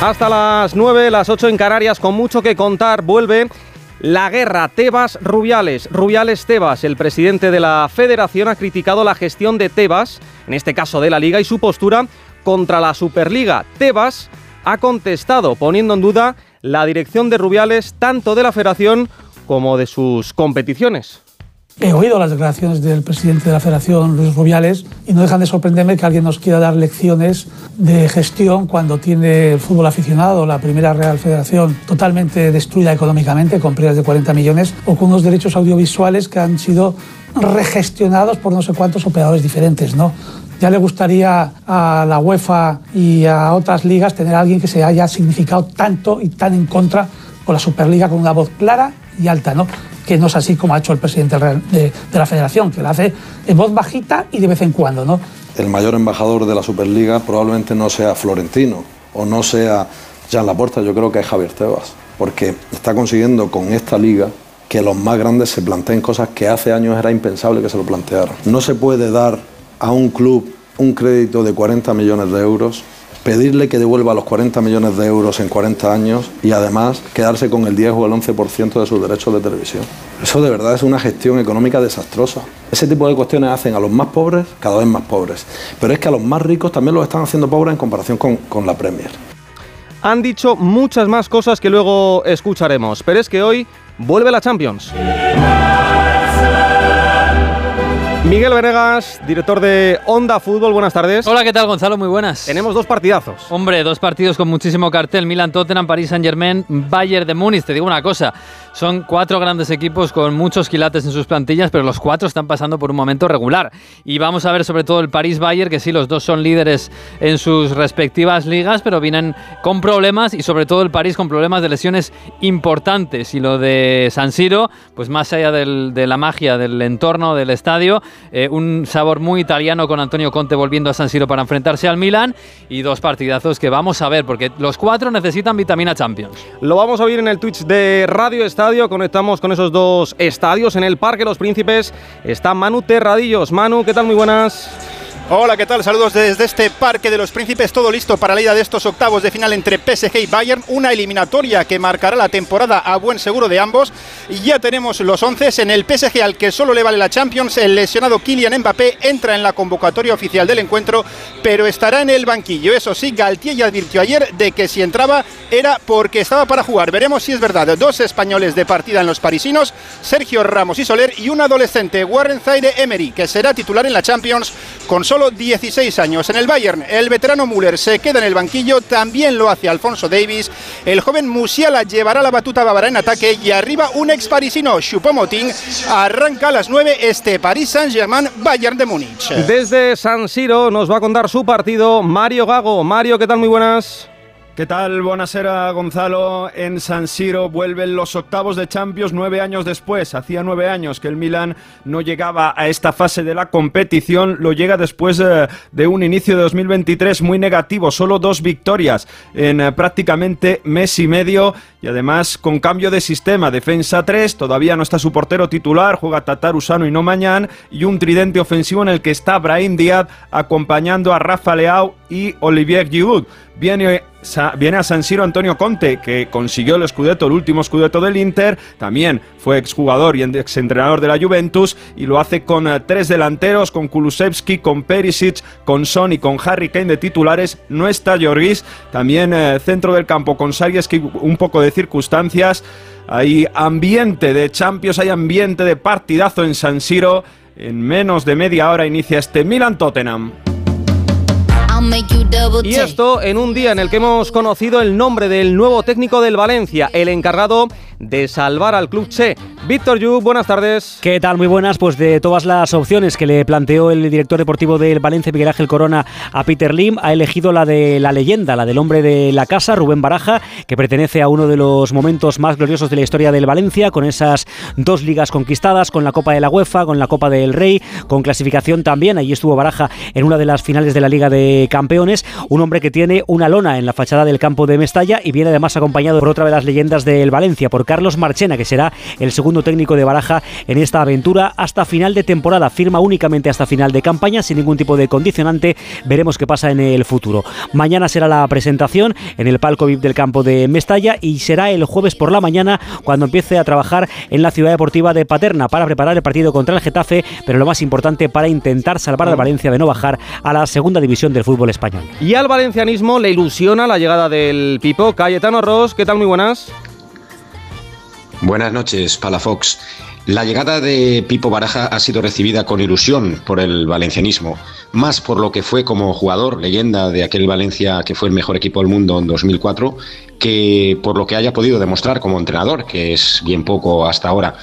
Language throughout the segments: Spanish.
Hasta las 9, las 8 en Canarias, con mucho que contar, vuelve la guerra Tebas-Rubiales. Rubiales-Tebas, el presidente de la federación, ha criticado la gestión de Tebas, en este caso de la liga, y su postura contra la Superliga. Tebas ha contestado, poniendo en duda la dirección de Rubiales, tanto de la federación como de sus competiciones. He oído las declaraciones del presidente de la Federación, Luis Rubiales, y no dejan de sorprenderme que alguien nos quiera dar lecciones de gestión cuando tiene el fútbol aficionado, la primera Real Federación totalmente destruida económicamente, con pérdidas de 40 millones, o con unos derechos audiovisuales que han sido regestionados por no sé cuántos operadores diferentes, ¿no? Ya le gustaría a la UEFA y a otras ligas tener alguien que se haya significado tanto y tan en contra con la Superliga con una voz clara y alta, ¿no? Que no es así como ha hecho el presidente de, la federación, que lo hace en voz bajita y de vez en cuando. ¿no? El mayor embajador de la Superliga probablemente no sea Florentino o no sea Jean Laporta, yo creo que es Javier Tebas, porque está consiguiendo con esta liga que los más grandes se planteen cosas que hace años era impensable que se lo plantearan. No se puede dar a un club un crédito de 40 millones de euros pedirle que devuelva los 40 millones de euros en 40 años y además quedarse con el 10 o el 11% de sus derechos de televisión. Eso de verdad es una gestión económica desastrosa. Ese tipo de cuestiones hacen a los más pobres cada vez más pobres, pero es que a los más ricos también los están haciendo pobres en comparación con, con la Premier. Han dicho muchas más cosas que luego escucharemos, pero es que hoy vuelve la Champions. Miguel Venegas, director de Onda Fútbol, buenas tardes. Hola, ¿qué tal Gonzalo? Muy buenas. Tenemos dos partidazos. Hombre, dos partidos con muchísimo cartel. Milan Tottenham, París Saint Germain, Bayern de Múnich. Te digo una cosa, son cuatro grandes equipos con muchos quilates en sus plantillas, pero los cuatro están pasando por un momento regular. Y vamos a ver sobre todo el París-Bayern, que sí, los dos son líderes en sus respectivas ligas, pero vienen con problemas y sobre todo el París con problemas de lesiones importantes. Y lo de San Siro, pues más allá de la magia del entorno del estadio, eh, un sabor muy italiano con Antonio Conte volviendo a San Siro para enfrentarse al Milan y dos partidazos que vamos a ver porque los cuatro necesitan vitamina Champions. Lo vamos a ver en el Twitch de Radio Estadio, conectamos con esos dos estadios en el Parque Los Príncipes. Está Manu Terradillos. Manu, ¿qué tal? Muy buenas. Hola, ¿qué tal? Saludos desde este Parque de los Príncipes. Todo listo para la ida de estos octavos de final entre PSG y Bayern. Una eliminatoria que marcará la temporada a buen seguro de ambos. Ya tenemos los once en el PSG al que solo le vale la Champions. El lesionado Kylian Mbappé entra en la convocatoria oficial del encuentro, pero estará en el banquillo. Eso sí, Galtier ya advirtió ayer de que si entraba era porque estaba para jugar. Veremos si es verdad. Dos españoles de partida en los parisinos, Sergio Ramos y Soler, y un adolescente, Warren Zaire Emery, que será titular en la Champions con solo 16 años. En el Bayern, el veterano Müller se queda en el banquillo, también lo hace Alfonso Davis. El joven Musiala llevará la batuta bávara en ataque y arriba un ex parisino, Choupo-Moting. Arranca a las 9 este Paris Saint-Germain Bayern de Múnich. Desde San Siro nos va a contar su partido Mario Gago. Mario, ¿qué tal? Muy buenas. ¿Qué tal? Buenasera, Gonzalo. En San Siro vuelven los octavos de Champions nueve años después. Hacía nueve años que el Milan no llegaba a esta fase de la competición. Lo llega después eh, de un inicio de 2023 muy negativo. Solo dos victorias en eh, prácticamente mes y medio. Y además con cambio de sistema. Defensa 3, todavía no está su portero titular. Juega Tatar Usano y no Mañán. Y un tridente ofensivo en el que está Brahim Díaz acompañando a Rafa Leao y Olivier Giroud. Viene, viene, a San Siro Antonio Conte, que consiguió el Scudetto, el último Scudetto del Inter, también fue exjugador y exentrenador de la Juventus, y lo hace con eh, tres delanteros, con Kulusevski, con Perisic, con Son y con Harry Kane de titulares. No está Jorgis, también eh, centro del campo con que un poco de circunstancias. Hay ambiente de Champions, hay ambiente de partidazo en San Siro. En menos de media hora inicia este Milan-Tottenham. Y esto en un día en el que hemos conocido el nombre del nuevo técnico del Valencia, el encargado de salvar al club Che. Víctor Yu, buenas tardes. ¿Qué tal? Muy buenas. Pues de todas las opciones que le planteó el director deportivo del Valencia, Miguel Ángel Corona, a Peter Lim, ha elegido la de la leyenda, la del hombre de la casa, Rubén Baraja, que pertenece a uno de los momentos más gloriosos de la historia del Valencia, con esas dos ligas conquistadas, con la Copa de la UEFA, con la Copa del Rey, con clasificación también. Allí estuvo Baraja en una de las finales de la Liga de Campeones. Un hombre que tiene una lona en la fachada del campo de Mestalla y viene además acompañado por otra de las leyendas del Valencia, por Carlos Marchena, que será el segundo técnico de Baraja en esta aventura hasta final de temporada. Firma únicamente hasta final de campaña, sin ningún tipo de condicionante. Veremos qué pasa en el futuro. Mañana será la presentación en el palco VIP del campo de Mestalla y será el jueves por la mañana cuando empiece a trabajar en la ciudad deportiva de Paterna para preparar el partido contra el Getafe, pero lo más importante para intentar salvar al Valencia de no bajar a la segunda división del fútbol español. Y al valencianismo le ilusiona la llegada del Pipo. Cayetano Ross, ¿qué tal? Muy buenas. Buenas noches, Palafox. La llegada de Pipo Baraja ha sido recibida con ilusión por el valencianismo, más por lo que fue como jugador, leyenda de aquel Valencia que fue el mejor equipo del mundo en 2004, que por lo que haya podido demostrar como entrenador, que es bien poco hasta ahora.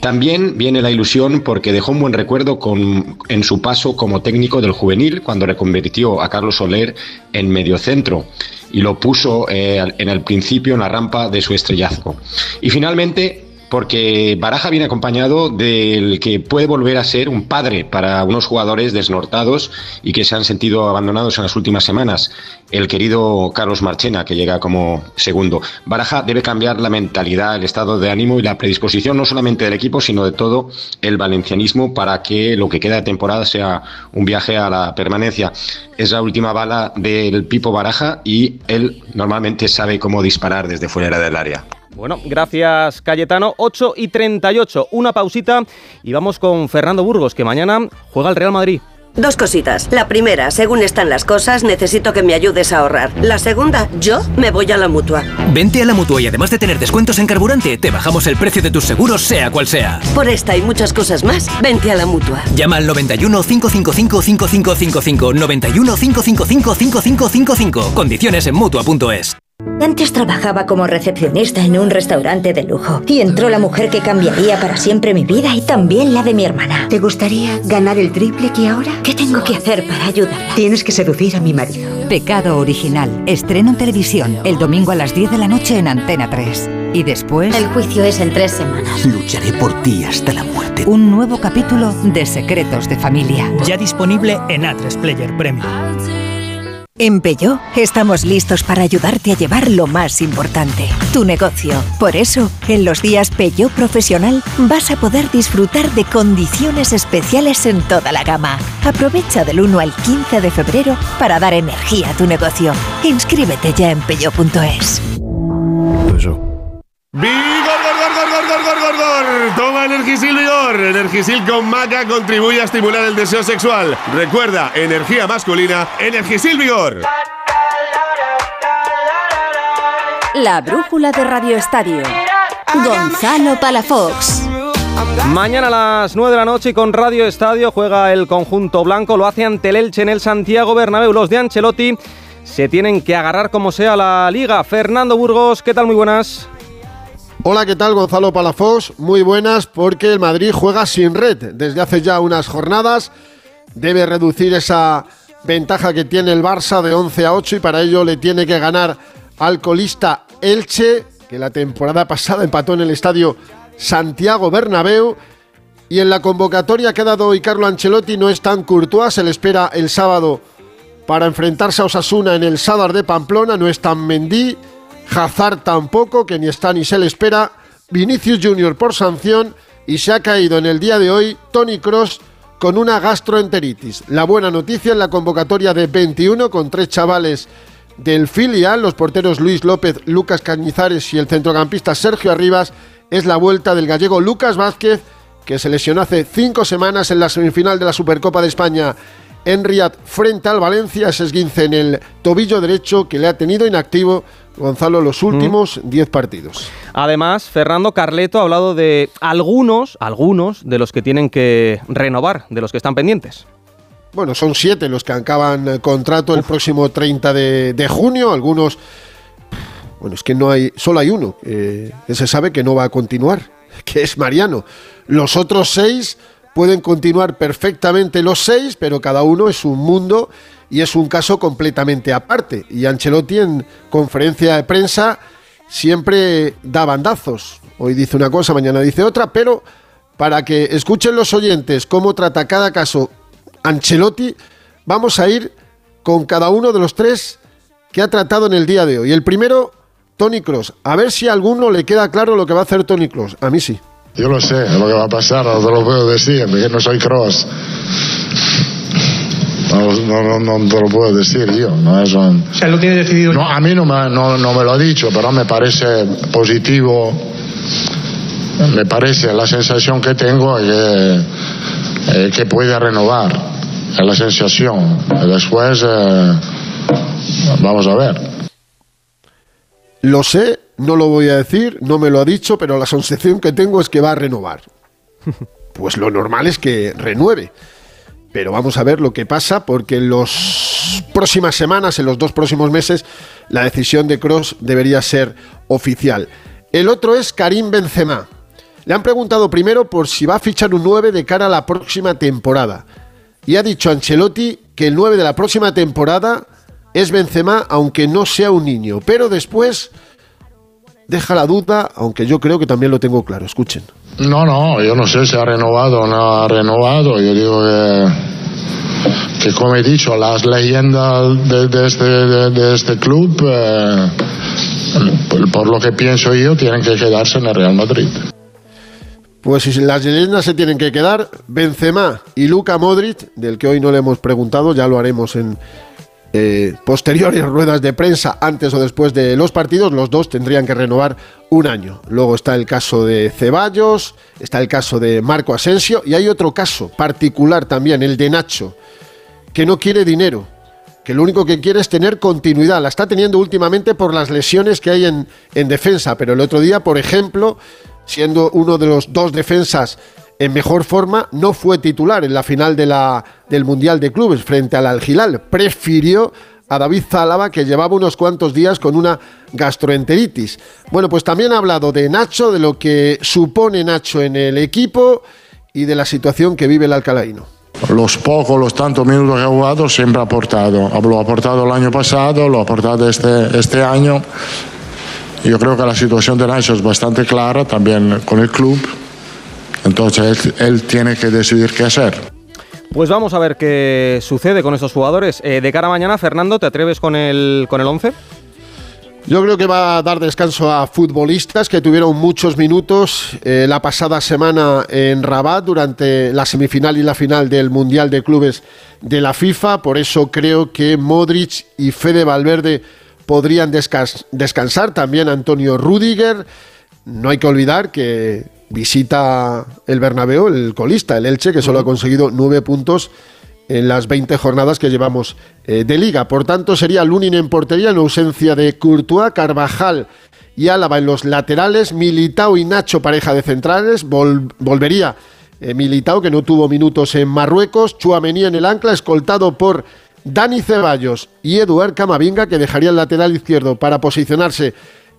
También viene la ilusión porque dejó un buen recuerdo con, en su paso como técnico del juvenil cuando reconvirtió a Carlos Soler en mediocentro y lo puso eh, en el principio en la rampa de su estrellazgo. Y finalmente porque Baraja viene acompañado del que puede volver a ser un padre para unos jugadores desnortados y que se han sentido abandonados en las últimas semanas. El querido Carlos Marchena, que llega como segundo. Baraja debe cambiar la mentalidad, el estado de ánimo y la predisposición no solamente del equipo, sino de todo el valencianismo para que lo que queda de temporada sea un viaje a la permanencia. Es la última bala del Pipo Baraja y él normalmente sabe cómo disparar desde fuera del área. Bueno, gracias Cayetano. 8 y 38, una pausita y vamos con Fernando Burgos, que mañana juega el Real Madrid. Dos cositas. La primera, según están las cosas, necesito que me ayudes a ahorrar. La segunda, yo me voy a la mutua. Vente a la mutua y además de tener descuentos en carburante, te bajamos el precio de tus seguros, sea cual sea. Por esta y muchas cosas más, vente a la mutua. Llama al 91 555 5555. 91 555 5555. Condiciones en mutua.es. Antes trabajaba como recepcionista en un restaurante de lujo y entró la mujer que cambiaría para siempre mi vida y también la de mi hermana. ¿Te gustaría ganar el triple que ahora? ¿Qué tengo que hacer para ayudarla? Tienes que seducir a mi marido. Pecado original. Estreno en televisión el domingo a las 10 de la noche en Antena 3. Y después... El juicio es en tres semanas. Lucharé por ti hasta la muerte. Un nuevo capítulo de Secretos de Familia. Ya disponible en A3 Player Premium. En Peugeot estamos listos para ayudarte a llevar lo más importante, tu negocio. Por eso, en los días Peugeot Profesional vas a poder disfrutar de condiciones especiales en toda la gama. Aprovecha del 1 al 15 de febrero para dar energía a tu negocio. Inscríbete ya en peugeot.es. ¡Vigor, gor, gor, gor, Toma Energisil Vigor. Energisil con maca contribuye a estimular el deseo sexual. Recuerda, energía masculina, Energisil Vigor. La brújula de Radio Estadio. Gonzalo Palafox. Mañana a las 9 de la noche con Radio Estadio juega el conjunto blanco. Lo hace ante el Elche en el Santiago Bernabéu. Los de Ancelotti se tienen que agarrar como sea la liga. Fernando Burgos, ¿qué tal? Muy buenas. Hola, ¿qué tal Gonzalo Palafox? Muy buenas porque el Madrid juega sin red desde hace ya unas jornadas. Debe reducir esa ventaja que tiene el Barça de 11 a 8 y para ello le tiene que ganar al colista Elche, que la temporada pasada empató en el estadio Santiago Bernabéu. Y en la convocatoria que ha dado hoy Carlo Ancelotti no es tan Courtois, se le espera el sábado para enfrentarse a Osasuna en el Sadar de Pamplona, no es tan Mendy. Hazard tampoco, que ni está ni se le espera. Vinicius Junior por sanción y se ha caído en el día de hoy Tony Cross con una gastroenteritis. La buena noticia en la convocatoria de 21 con tres chavales del filial, los porteros Luis López, Lucas Cañizares y el centrocampista Sergio Arribas, es la vuelta del gallego Lucas Vázquez, que se lesionó hace cinco semanas en la semifinal de la Supercopa de España en Riyadh frente al Valencia, ese esguince en el tobillo derecho que le ha tenido inactivo Gonzalo los últimos 10 partidos. Además, Fernando Carleto ha hablado de algunos, algunos de los que tienen que renovar, de los que están pendientes. Bueno, son siete los que acaban contrato el próximo 30 de, junio. Algunos, bueno, es que no hay, solo hay uno eh, que se sabe que no va a continuar, que es Mariano. Los otros seis pueden continuar perfectamente los seis, pero cada uno es un mundo y es un caso completamente aparte. Y Ancelotti en conferencia de prensa siempre da bandazos. Hoy dice una cosa, mañana dice otra, pero para que escuchen los oyentes cómo trata cada caso Ancelotti, vamos a ir con cada uno de los tres que ha tratado en el día de hoy. El primero, Tony Cross. A ver si a alguno le queda claro lo que va a hacer Tony Cross. A mí sí. Yo lo sé, lo que va a pasar, no te lo puedo decir, porque no soy Cross. No, no, no, no te lo puedo decir yo. No es un... O sea, lo tiene decidido. No, a mí no me, no, no me lo ha dicho, pero me parece positivo. Me parece la sensación que tengo es que, eh, que puede renovar. Es la sensación. Después, eh, vamos a ver. Lo sé, no lo voy a decir, no me lo ha dicho, pero la sensación que tengo es que va a renovar. Pues lo normal es que renueve. Pero vamos a ver lo que pasa porque en las próximas semanas, en los dos próximos meses, la decisión de Cross debería ser oficial. El otro es Karim Benzema. Le han preguntado primero por si va a fichar un 9 de cara a la próxima temporada. Y ha dicho Ancelotti que el 9 de la próxima temporada es Benzema, aunque no sea un niño. Pero después deja la duda, aunque yo creo que también lo tengo claro. Escuchen. No, no, yo no sé si ha renovado o no ha renovado. Yo digo que, que como he dicho, las leyendas de, de este, de, de este club, eh, por, por lo que pienso yo, tienen que quedarse en el Real Madrid. Pues si las leyendas se tienen que quedar, Benzema y Luka Modric, del que hoy no le hemos preguntado, ya lo haremos en eh, posteriores ruedas de prensa, antes o después de los partidos, los dos tendrían que renovar un año. Luego está el caso de Ceballos, está el caso de Marco Asensio y hay otro caso particular también, el de Nacho, que no quiere dinero, que lo único que quiere es tener continuidad. La está teniendo últimamente por las lesiones que hay en, en defensa, pero el otro día, por ejemplo, siendo uno de los dos defensas en mejor forma, no fue titular en la final del Mundial de Clubes frente al Al-Hilal. Prefirió a David Zálava, que llevaba unos cuantos días con una gastroenteritis. Bueno, pues también ha hablado de Nacho, de lo que supone Nacho en el equipo y de la situación que vive el alcalaíno. Los pocos, los tantos minutos que ha jugado siempre ha aportado. Lo ha aportado el año pasado, lo ha aportado este, este año. Yo creo que la situación de Nacho es bastante clara también con el club. Entonces él, él tiene que decidir qué hacer. Pues vamos a ver qué sucede con estos jugadores. Eh, de cara a mañana, Fernando, ¿te atreves con el, con el 11? Yo creo que va a dar descanso a futbolistas que tuvieron muchos minutos eh, la pasada semana en Rabat durante la semifinal y la final del Mundial de Clubes de la FIFA. Por eso creo que Modric y Fede Valverde podrían descans descansar. También Antonio Rudiger. No hay que olvidar que visita el Bernabéu, el colista, el Elche, que solo ha conseguido nueve puntos en las 20 jornadas que llevamos eh, de liga. Por tanto, sería Lunin en portería en ausencia de Courtois, Carvajal y Álava en los laterales, Militao y Nacho pareja de centrales, Vol volvería eh, Militao que no tuvo minutos en Marruecos, Chuamení en el ancla, escoltado por Dani Ceballos y Eduard Camavinga que dejaría el lateral izquierdo para posicionarse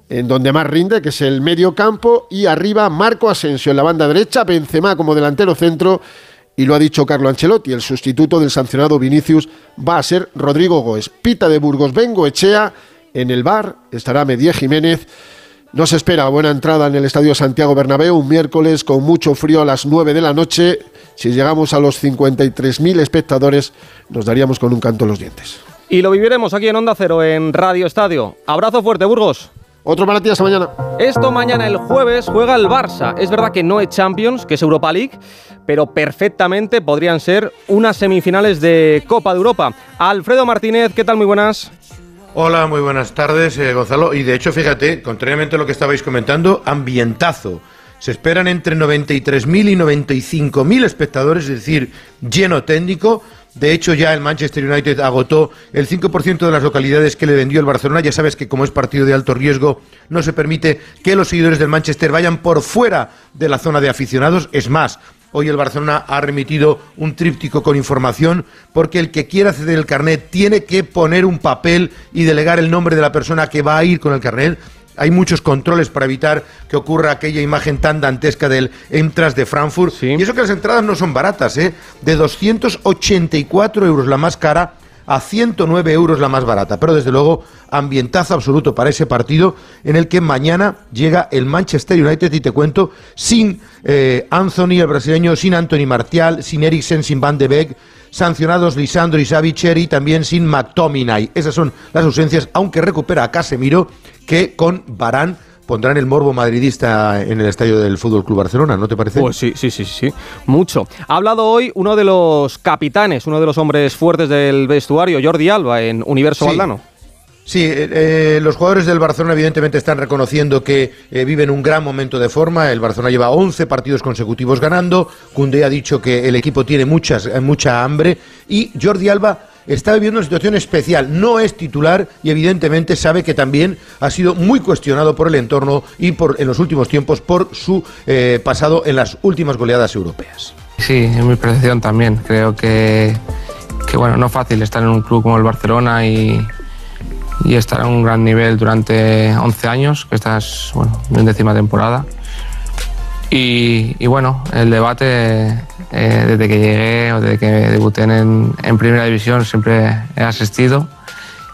en donde más rinde, que es el medio campo, y arriba Marco Asensio en la banda derecha, Benzema como delantero centro, y lo ha dicho Carlo Ancelotti, el sustituto del sancionado Vinicius va a ser Rodrigo Goes. Pita de Burgos, Vengo Echea, en el bar estará Medie Jiménez. Nos espera buena entrada en el Estadio Santiago Bernabéu, un miércoles con mucho frío a las 9 de la noche. Si llegamos a los 53.000 espectadores, nos daríamos con un canto en los dientes. Y lo viviremos aquí en Onda Cero, en Radio Estadio. Abrazo fuerte, Burgos. Otro para ti hasta mañana. Esto mañana el jueves juega el Barça. Es verdad que no es Champions, que es Europa League, pero perfectamente podrían ser unas semifinales de Copa de Europa. Alfredo Martínez, ¿qué tal? Muy buenas. Hola, muy buenas tardes, eh, Gonzalo. Y de hecho, fíjate, contrariamente a lo que estabais comentando, ambientazo. Se esperan entre 93.000 y 95.000 espectadores, es decir, lleno técnico. De hecho, ya el Manchester United agotó el 5% de las localidades que le vendió el Barcelona. Ya sabes que como es partido de alto riesgo, no se permite que los seguidores del Manchester vayan por fuera de la zona de aficionados. Es más, hoy el Barcelona ha remitido un tríptico con información porque el que quiera ceder el carnet tiene que poner un papel y delegar el nombre de la persona que va a ir con el carnet hay muchos controles para evitar que ocurra aquella imagen tan dantesca del Entras de Frankfurt. Y eso que las entradas no son baratas, ¿eh? De 284 euros la más cara a 109 euros la más barata. Pero desde luego, ambientazo absoluto para ese partido en el que mañana llega el Manchester United y te cuento sin eh, Anthony, el brasileño, sin Anthony Martial, sin Eriksen, sin Van de Beek, sancionados Lisandro y Savicher y también sin McTominay. Esas son las ausencias, aunque recupera a Casemiro, que con Barán pondrán el morbo madridista en el estadio del Fútbol Club Barcelona, ¿no te parece? Pues sí, sí, sí, sí, mucho. Ha hablado hoy uno de los capitanes, uno de los hombres fuertes del vestuario, Jordi Alba, en Universo Valdano. Sí, eh, eh, los jugadores del Barcelona evidentemente están reconociendo que eh, viven un gran momento de forma. El Barcelona lleva 11 partidos consecutivos ganando. Cundé ha dicho que el equipo tiene muchas, mucha hambre. Y Jordi Alba está viviendo una situación especial. No es titular y evidentemente sabe que también ha sido muy cuestionado por el entorno y por, en los últimos tiempos por su pasado en las últimas goleadas europeas. Sí, en mi percepción también. Creo que, que bueno, no es fácil estar en un club como el Barcelona y estar a un gran nivel durante 11 años, que esta es bueno, mi décima temporada. Y, bueno, el debate eh, desde que llegué o desde que debuté en, en Primera División siempre he asistido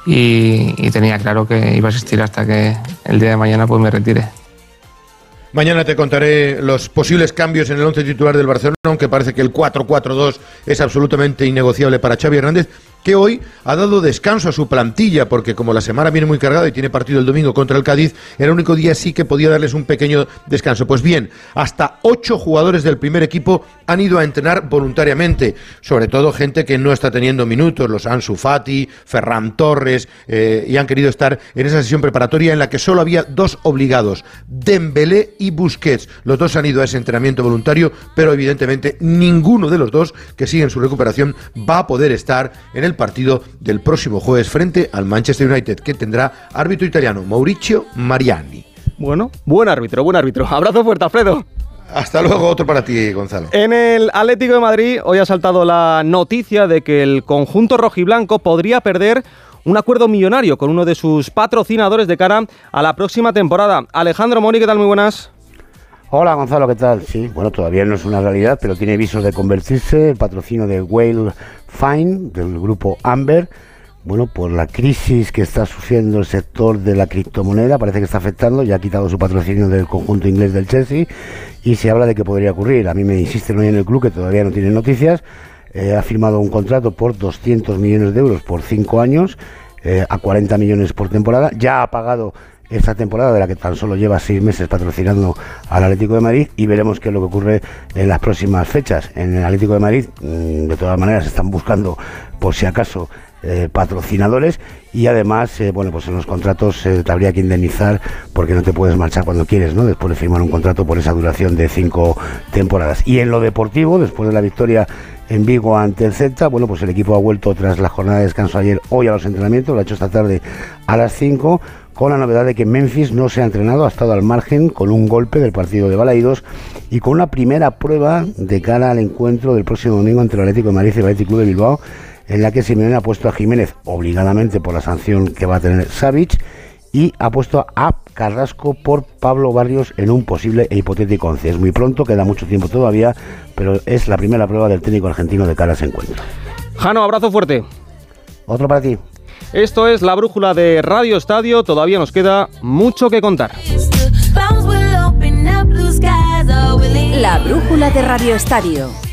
y, y, tenía claro que iba a asistir hasta que el día de mañana pues me retire. Mañana te contaré los posibles cambios en el once titular del Barcelona, aunque parece que el 4-4-2 es absolutamente innegociable para Xavi Hernández que hoy ha dado descanso a su plantilla, porque como la semana viene muy cargada y tiene partido el domingo contra el Cádiz, era el único día sí que podía darles un pequeño descanso. Pues bien, hasta ocho jugadores del primer equipo han ido a entrenar voluntariamente, sobre todo gente que no está teniendo minutos, los Ansu Fati, Ferran Torres, eh, y han querido estar en esa sesión preparatoria en la que solo había dos obligados, Dembélé y Busquets. Los dos han ido a ese entrenamiento voluntario, pero evidentemente ninguno de los dos que siguen su recuperación va a poder estar en el partido del próximo jueves frente al Manchester United, que tendrá árbitro italiano Mauricio Mariani. Bueno, buen árbitro, buen árbitro. Abrazo fuerte, Alfredo. Hasta luego, otro para ti, Gonzalo. En el Atlético de Madrid hoy ha saltado la noticia de que el conjunto rojiblanco podría perder un acuerdo millonario con uno de sus patrocinadores de cara a la próxima temporada. Alejandro Mori, ¿qué tal? Muy buenas. Hola Gonzalo, ¿qué tal? Sí, bueno, todavía no es una realidad, pero tiene visos de convertirse. El patrocinio de Whale Fine, del grupo Amber, bueno, por la crisis que está sufriendo el sector de la criptomoneda, parece que está afectando, ya ha quitado su patrocinio del conjunto inglés del Chelsea y se habla de que podría ocurrir. A mí me insisten hoy en el club que todavía no tiene noticias. Eh, ha firmado un contrato por 200 millones de euros por 5 años, eh, a 40 millones por temporada. Ya ha pagado esta temporada, de la que tan solo lleva seis meses patrocinando al Atlético de Madrid, y veremos qué es lo que ocurre en las próximas fechas. En el Atlético de Madrid, mm, de todas maneras, están buscando, por si acaso, eh, patrocinadores y además, eh, bueno, pues en los contratos eh, te habría que indemnizar porque no te puedes marchar cuando quieres, ¿no? Después de firmar un contrato por esa duración de cinco temporadas. Y en lo deportivo, después de la victoria en Vigo ante el Celta, bueno, pues el equipo ha vuelto tras la jornada de descanso ayer hoy a los entrenamientos, lo ha hecho esta tarde a las 5 con la novedad de que Memphis no se ha entrenado, ha estado al margen con un golpe del partido de Balaidos y con una primera prueba de cara al encuentro del próximo domingo entre el Atlético de Madrid y el Atlético Club de Bilbao, en la que Simeone ha puesto a Jiménez obligadamente por la sanción que va a tener Savic y ha puesto a Carrasco por Pablo Barrios en un posible e hipotético once. Es muy pronto, queda mucho tiempo todavía, pero es la primera prueba del técnico argentino de cara a ese encuentro. Jano, abrazo fuerte. Otro para ti. Esto es la brújula de Radio Estadio, todavía nos queda mucho que contar. La brújula de Radio Estadio.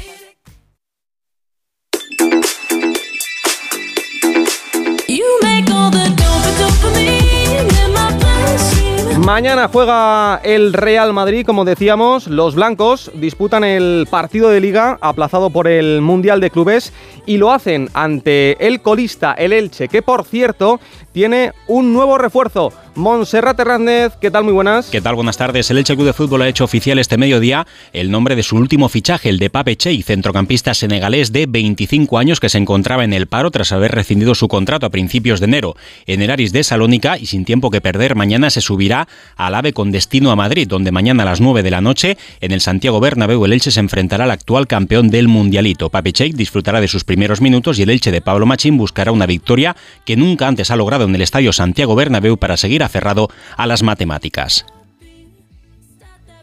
Mañana juega el Real Madrid, como decíamos, los blancos disputan el partido de liga aplazado por el Mundial de Clubes y lo hacen ante el colista, el Elche, que por cierto tiene un nuevo refuerzo. Montserrat Hernández, ¿qué tal? Muy buenas. ¿Qué tal? Buenas tardes. El Elche Club de Fútbol ha hecho oficial este mediodía el nombre de su último fichaje, el de Pape Chey, centrocampista senegalés de 25 años que se encontraba en el paro tras haber rescindido su contrato a principios de enero en el Aris de Salónica y sin tiempo que perder, mañana se subirá al AVE con destino a Madrid, donde mañana a las 9 de la noche en el Santiago Bernabéu el Elche se enfrentará al actual campeón del Mundialito. Pape Chey disfrutará de sus primeros minutos y el Elche de Pablo Machín buscará una victoria que nunca antes ha logrado en el Estadio Santiago Bernabéu para seguir aferrado a las matemáticas.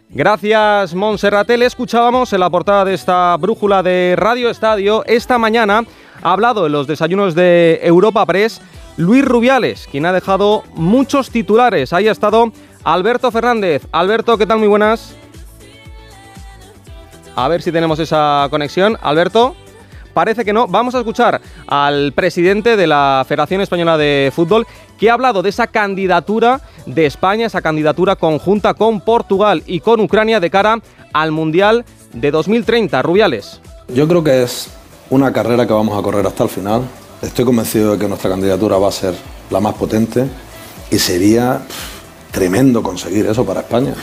Gracias, Monserratel. Escuchábamos en la portada de esta brújula de Radio Estadio esta mañana ha hablado en los desayunos de Europa Press Luis Rubiales, quien ha dejado muchos titulares. Ahí ha estado Alberto Fernández. Alberto, ¿qué tal? Muy buenas. A ver si tenemos esa conexión. Alberto. Parece que no. Vamos a escuchar al presidente de la Federación Española de Fútbol que ha hablado de esa candidatura de España, esa candidatura conjunta con Portugal y con Ucrania de cara al Mundial de 2030. Rubiales. Yo creo que es una carrera que vamos a correr hasta el final. Estoy convencido de que nuestra candidatura va a ser la más potente y sería tremendo conseguir eso para España.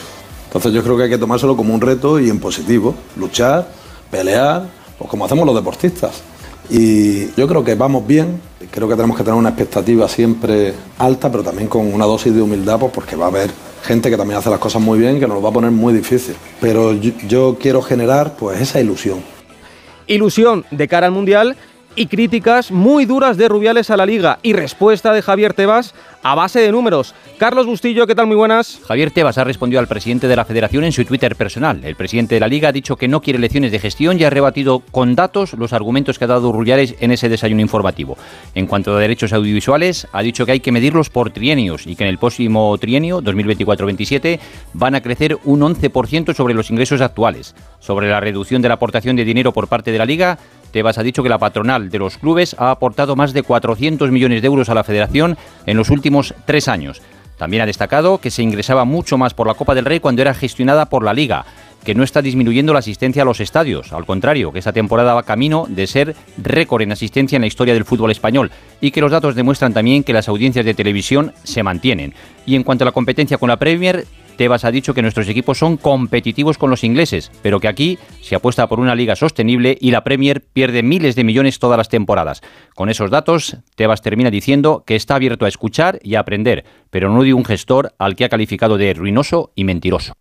Entonces yo creo que hay que tomárselo como un reto y en positivo, luchar, pelear, pues como hacemos los deportistas. Y yo creo que vamos bien, creo que tenemos que tener una expectativa siempre alta, pero también con una dosis de humildad, pues porque va a haber gente que también hace las cosas muy bien, que nos lo va a poner muy difícil. Pero yo, yo quiero generar pues esa ilusión. Ilusión de cara al Mundial y críticas muy duras de Rubiales a la liga y respuesta de Javier Tebas a base de números. Carlos Bustillo, ¿qué tal? Muy buenas. Javier Tebas ha respondido al presidente de la federación en su Twitter personal. El presidente de la liga ha dicho que no quiere lecciones de gestión y ha rebatido con datos los argumentos que ha dado Rubiales en ese desayuno informativo. En cuanto a derechos audiovisuales, ha dicho que hay que medirlos por trienios y que en el próximo trienio, 2024-27, van a crecer un 11% sobre los ingresos actuales. Sobre la reducción de la aportación de dinero por parte de la liga, Tebas ha dicho que la patronal de los clubes ha aportado más de 400 millones de euros a la federación en los últimos tres años. También ha destacado que se ingresaba mucho más por la Copa del Rey cuando era gestionada por la Liga, que no está disminuyendo la asistencia a los estadios, al contrario, que esta temporada va camino de ser récord en asistencia en la historia del fútbol español y que los datos demuestran también que las audiencias de televisión se mantienen. Y en cuanto a la competencia con la Premier, Tebas ha dicho que nuestros equipos son competitivos con los ingleses, pero que aquí se apuesta por una liga sostenible y la Premier pierde miles de millones todas las temporadas. Con esos datos, Tebas termina diciendo que está abierto a escuchar y a aprender, pero no de un gestor al que ha calificado de ruinoso y mentiroso.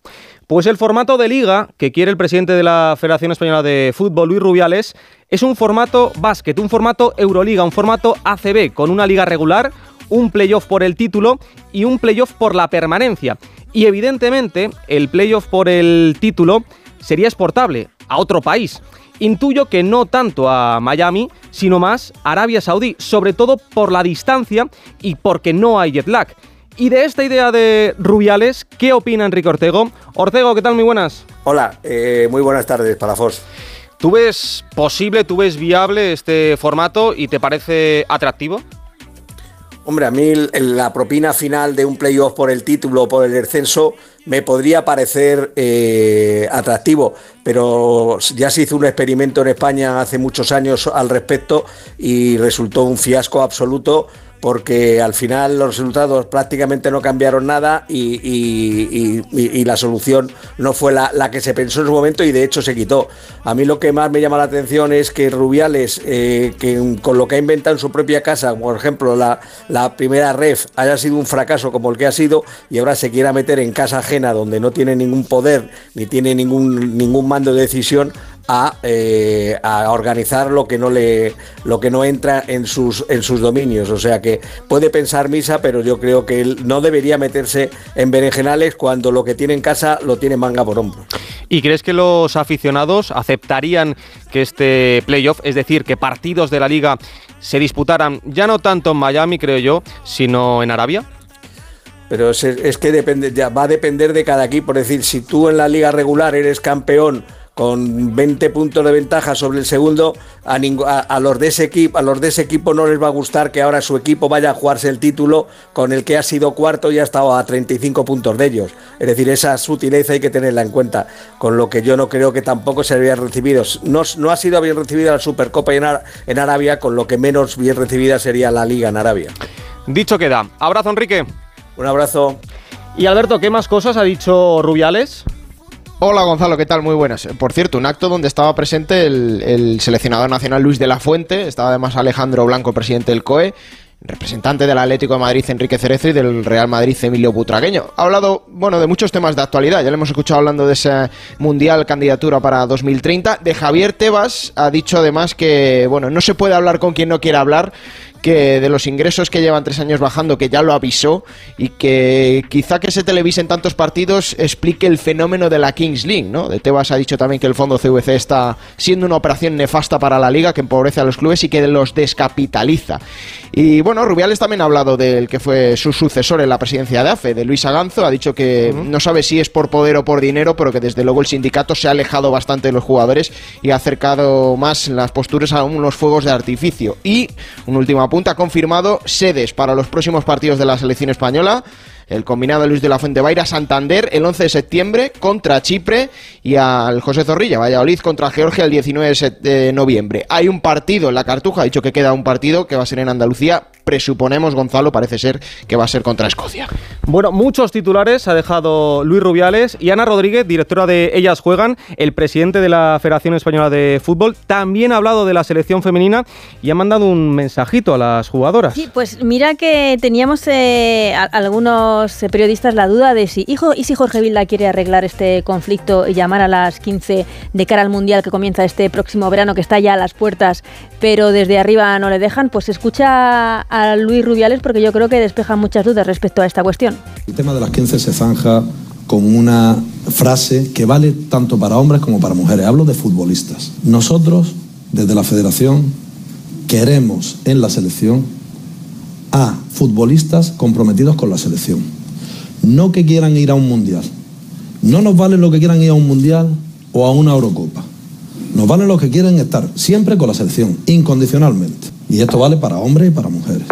Pues el formato de liga que quiere el presidente de la Federación Española de Fútbol, Luis Rubiales, es un formato básquet, un formato Euroliga, un formato ACB, con una liga regular, un playoff por el título y un playoff por la permanencia. Y evidentemente el playoff por el título sería exportable a otro país. Intuyo que no tanto a Miami, sino más a Arabia Saudí, sobre todo por la distancia y porque no hay jet lag. Y de esta idea de Rubiales, ¿qué opina Enrique Ortego? Ortego, ¿qué tal? Muy buenas. Hola, eh, muy buenas tardes, Palafos. ¿Tú ves posible, tú ves viable este formato y te parece atractivo? Hombre, a mí la propina final de un playoff por el título o por el descenso me podría parecer eh, atractivo, pero ya se hizo un experimento en España hace muchos años al respecto y resultó un fiasco absoluto porque al final los resultados prácticamente no cambiaron nada y, la solución no fue la, que se pensó en su momento y de hecho se quitó. A mí lo que más me llama la atención es que Rubiales, eh, que con lo que ha inventado en su propia casa, por ejemplo la, la primera ref, haya sido un fracaso como el que ha sido y ahora se quiera meter en casa ajena donde no tiene ningún poder ni tiene ningún, ningún mando de decisión, eh, a, organizar lo que no le lo que no entra en sus en sus dominios o sea que puede pensar misa pero yo creo que él no debería meterse en berenjenales cuando lo que tiene en casa lo tiene manga por hombro ¿Y crees que los aficionados aceptarían que este playoff, es decir, que partidos de la liga se disputaran ya no tanto en Miami, creo yo, sino en Arabia? Pero es, es que depende, ya va a depender de cada equipo. Es decir, si tú en la liga regular eres campeón con 20 puntos de ventaja sobre el segundo, a, los de ese equipo, a los de ese equipo no les va a gustar que ahora su equipo vaya a jugarse el título con el que ha sido cuarto y ha estado a 35 puntos de ellos. Es decir, esa sutileza hay que tenerla en cuenta, con lo que yo no creo que tampoco se había recibido. No, no ha sido bien recibida la Supercopa en, en Arabia, con lo que menos bien recibida sería la Liga en Arabia. Dicho queda. Abrazo, Enrique. Un abrazo. Y Alberto, ¿qué más cosas ha dicho Rubiales? Hola Gonzalo, ¿qué tal? Muy buenas. Por cierto, un acto donde estaba presente el, seleccionador nacional Luis de la Fuente, estaba además Alejandro Blanco, presidente del COE, representante del Atlético de Madrid Enrique Cerezo y del Real Madrid Emilio Butragueño. Ha hablado, bueno, de muchos temas de actualidad. Ya le hemos escuchado hablando de esa mundial candidatura para 2030. De Javier Tebas ha dicho además que, bueno, no se puede hablar con quien no quiera hablar que de los ingresos que llevan tres años bajando, que ya lo avisó, y que quizá que se televisen tantos partidos explique el fenómeno de la Kings League, ¿no? De Tebas ha dicho también que el fondo CVC está siendo una operación nefasta para la liga, que empobrece a los clubes y que los descapitaliza. Y bueno, Rubiales también ha hablado del que fue su sucesor en la presidencia de AFE, de Luis Aganzo, ha dicho que no sabe si es por poder o por dinero, pero que desde luego el sindicato se ha alejado bastante de los jugadores y ha acercado más las posturas a unos fuegos de artificio. Y un último apunte, ha confirmado sedes para los próximos partidos de la selección española el combinado Luis de la Fuente Baira Santander el 11 de septiembre contra Chipre y al José Zorrilla Valladolid contra Georgia el 19 de noviembre. Hay un partido en la Cartuja, ha dicho que queda un partido que va a ser en Andalucía. Presuponemos, Gonzalo, parece ser que va a ser contra Escocia. Bueno, muchos titulares ha dejado Luis Rubiales y Ana Rodríguez, directora de Ellas Juegan, el presidente de la Federación Española de Fútbol, también ha hablado de la selección femenina y ha mandado un mensajito a las jugadoras. Sí, pues mira que teníamos eh, algunos periodistas la duda de si hijo y si Jorge Vilda quiere arreglar este conflicto y llamar a las 15 de cara al Mundial que comienza este próximo verano, que está ya a las puertas, pero desde arriba no le dejan, pues escucha a Luis Rubiales porque yo creo que despeja muchas dudas respecto a esta cuestión. El tema de las 15 se zanja con una frase que vale tanto para hombres como para mujeres. Hablo de futbolistas. Nosotros, desde la federación, queremos en la selección a futbolistas comprometidos con la selección. No que quieran ir a un mundial. No nos vale lo que quieran ir a un mundial o a una Eurocopa. Nos vale los que quieren estar siempre con la selección, incondicionalmente. Y esto vale para hombres y para mujeres.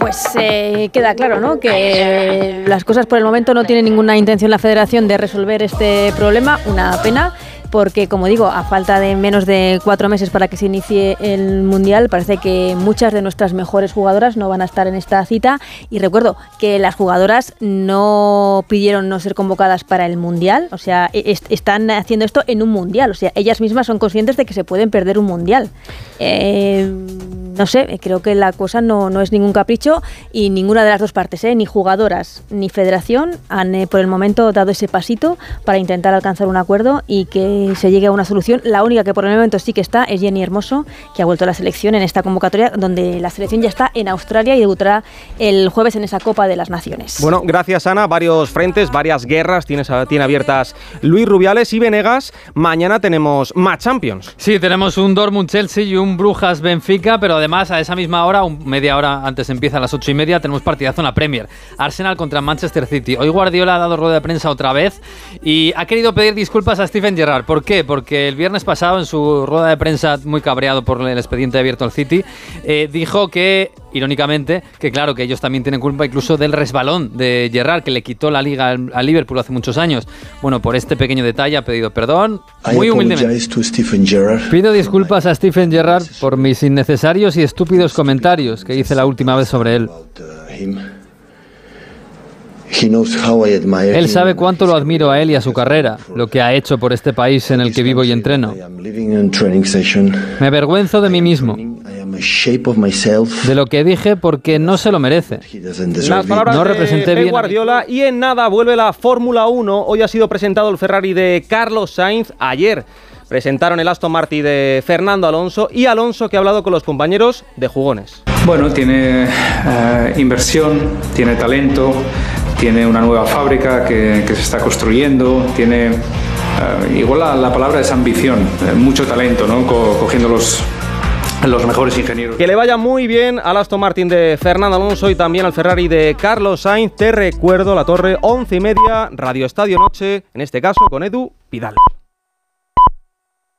Pues eh, queda claro, ¿no? Que las cosas por el momento no tienen ninguna intención la Federación de resolver este problema. Una pena porque como digo, a falta de menos de cuatro meses para que se inicie el Mundial, parece que muchas de nuestras mejores jugadoras no van a estar en esta cita. Y recuerdo que las jugadoras no pidieron no ser convocadas para el Mundial, o sea, e-, están haciendo esto en un Mundial, o sea, ellas mismas son conscientes de que se pueden perder un Mundial. Eh, no sé, creo que la cosa no, no, es ningún capricho y ninguna de las dos partes, ¿eh? ni jugadoras ni federación, han eh, por el momento dado ese pasito para intentar alcanzar un acuerdo y que se llegue a una solución. La única que por el momento sí que está es Jenny Hermoso, que ha vuelto a la selección en esta convocatoria, donde la selección ya está en Australia y debutará el jueves en esa Copa de las Naciones. Bueno, gracias Ana. Varios frentes, varias guerras tienes, tiene abiertas Luis Rubiales y Venegas. Mañana tenemos más Champions. Sí, tenemos un Dortmund Chelsea y un Brujas Benfica, pero además a esa misma hora, media hora antes empieza a las ocho y media, tenemos partidazo en la Premier. Arsenal contra Manchester City. Hoy Guardiola ha dado rueda de prensa otra vez y ha querido pedir disculpas a Stephen Gerrard. ¿Por qué? Porque el viernes pasado, en su rueda de prensa, muy cabreado por el expediente abierto al City, eh, dijo que, irónicamente, que claro, que ellos también tienen culpa incluso del resbalón de Gerrard, que le quitó la liga al, Liverpool hace muchos años. Bueno, por este pequeño detalle ha pedido perdón, muy humildemente. Pido disculpas a Stephen Gerrard por mis innecesarios y estúpidos comentarios que hice la última vez sobre él. Él sabe cuánto lo admiro a él y a su carrera, lo que ha hecho por este país en el que vivo y entreno. Me avergüenzo de mí mismo, de lo que dije porque no se lo merece. Las palabras no representé de bien Guardiola y en nada vuelve la Fórmula 1. Hoy ha sido presentado el Ferrari de Carlos Sainz ayer. Presentaron el Aston Martin de Fernando Alonso y Alonso que ha hablado con los compañeros de jugones. Bueno, tiene eh, inversión, tiene talento, tiene una nueva fábrica que, se está construyendo, tiene, eh, igual la, palabra es ambición, eh, mucho talento, ¿no? cogiendo los, los mejores ingenieros. Que le vaya muy bien al Aston Martin de Fernando Alonso y también al Ferrari de Carlos Sainz. Te recuerdo la torre 11 y media, Radio Estadio Noche, en este caso con Edu Pidal.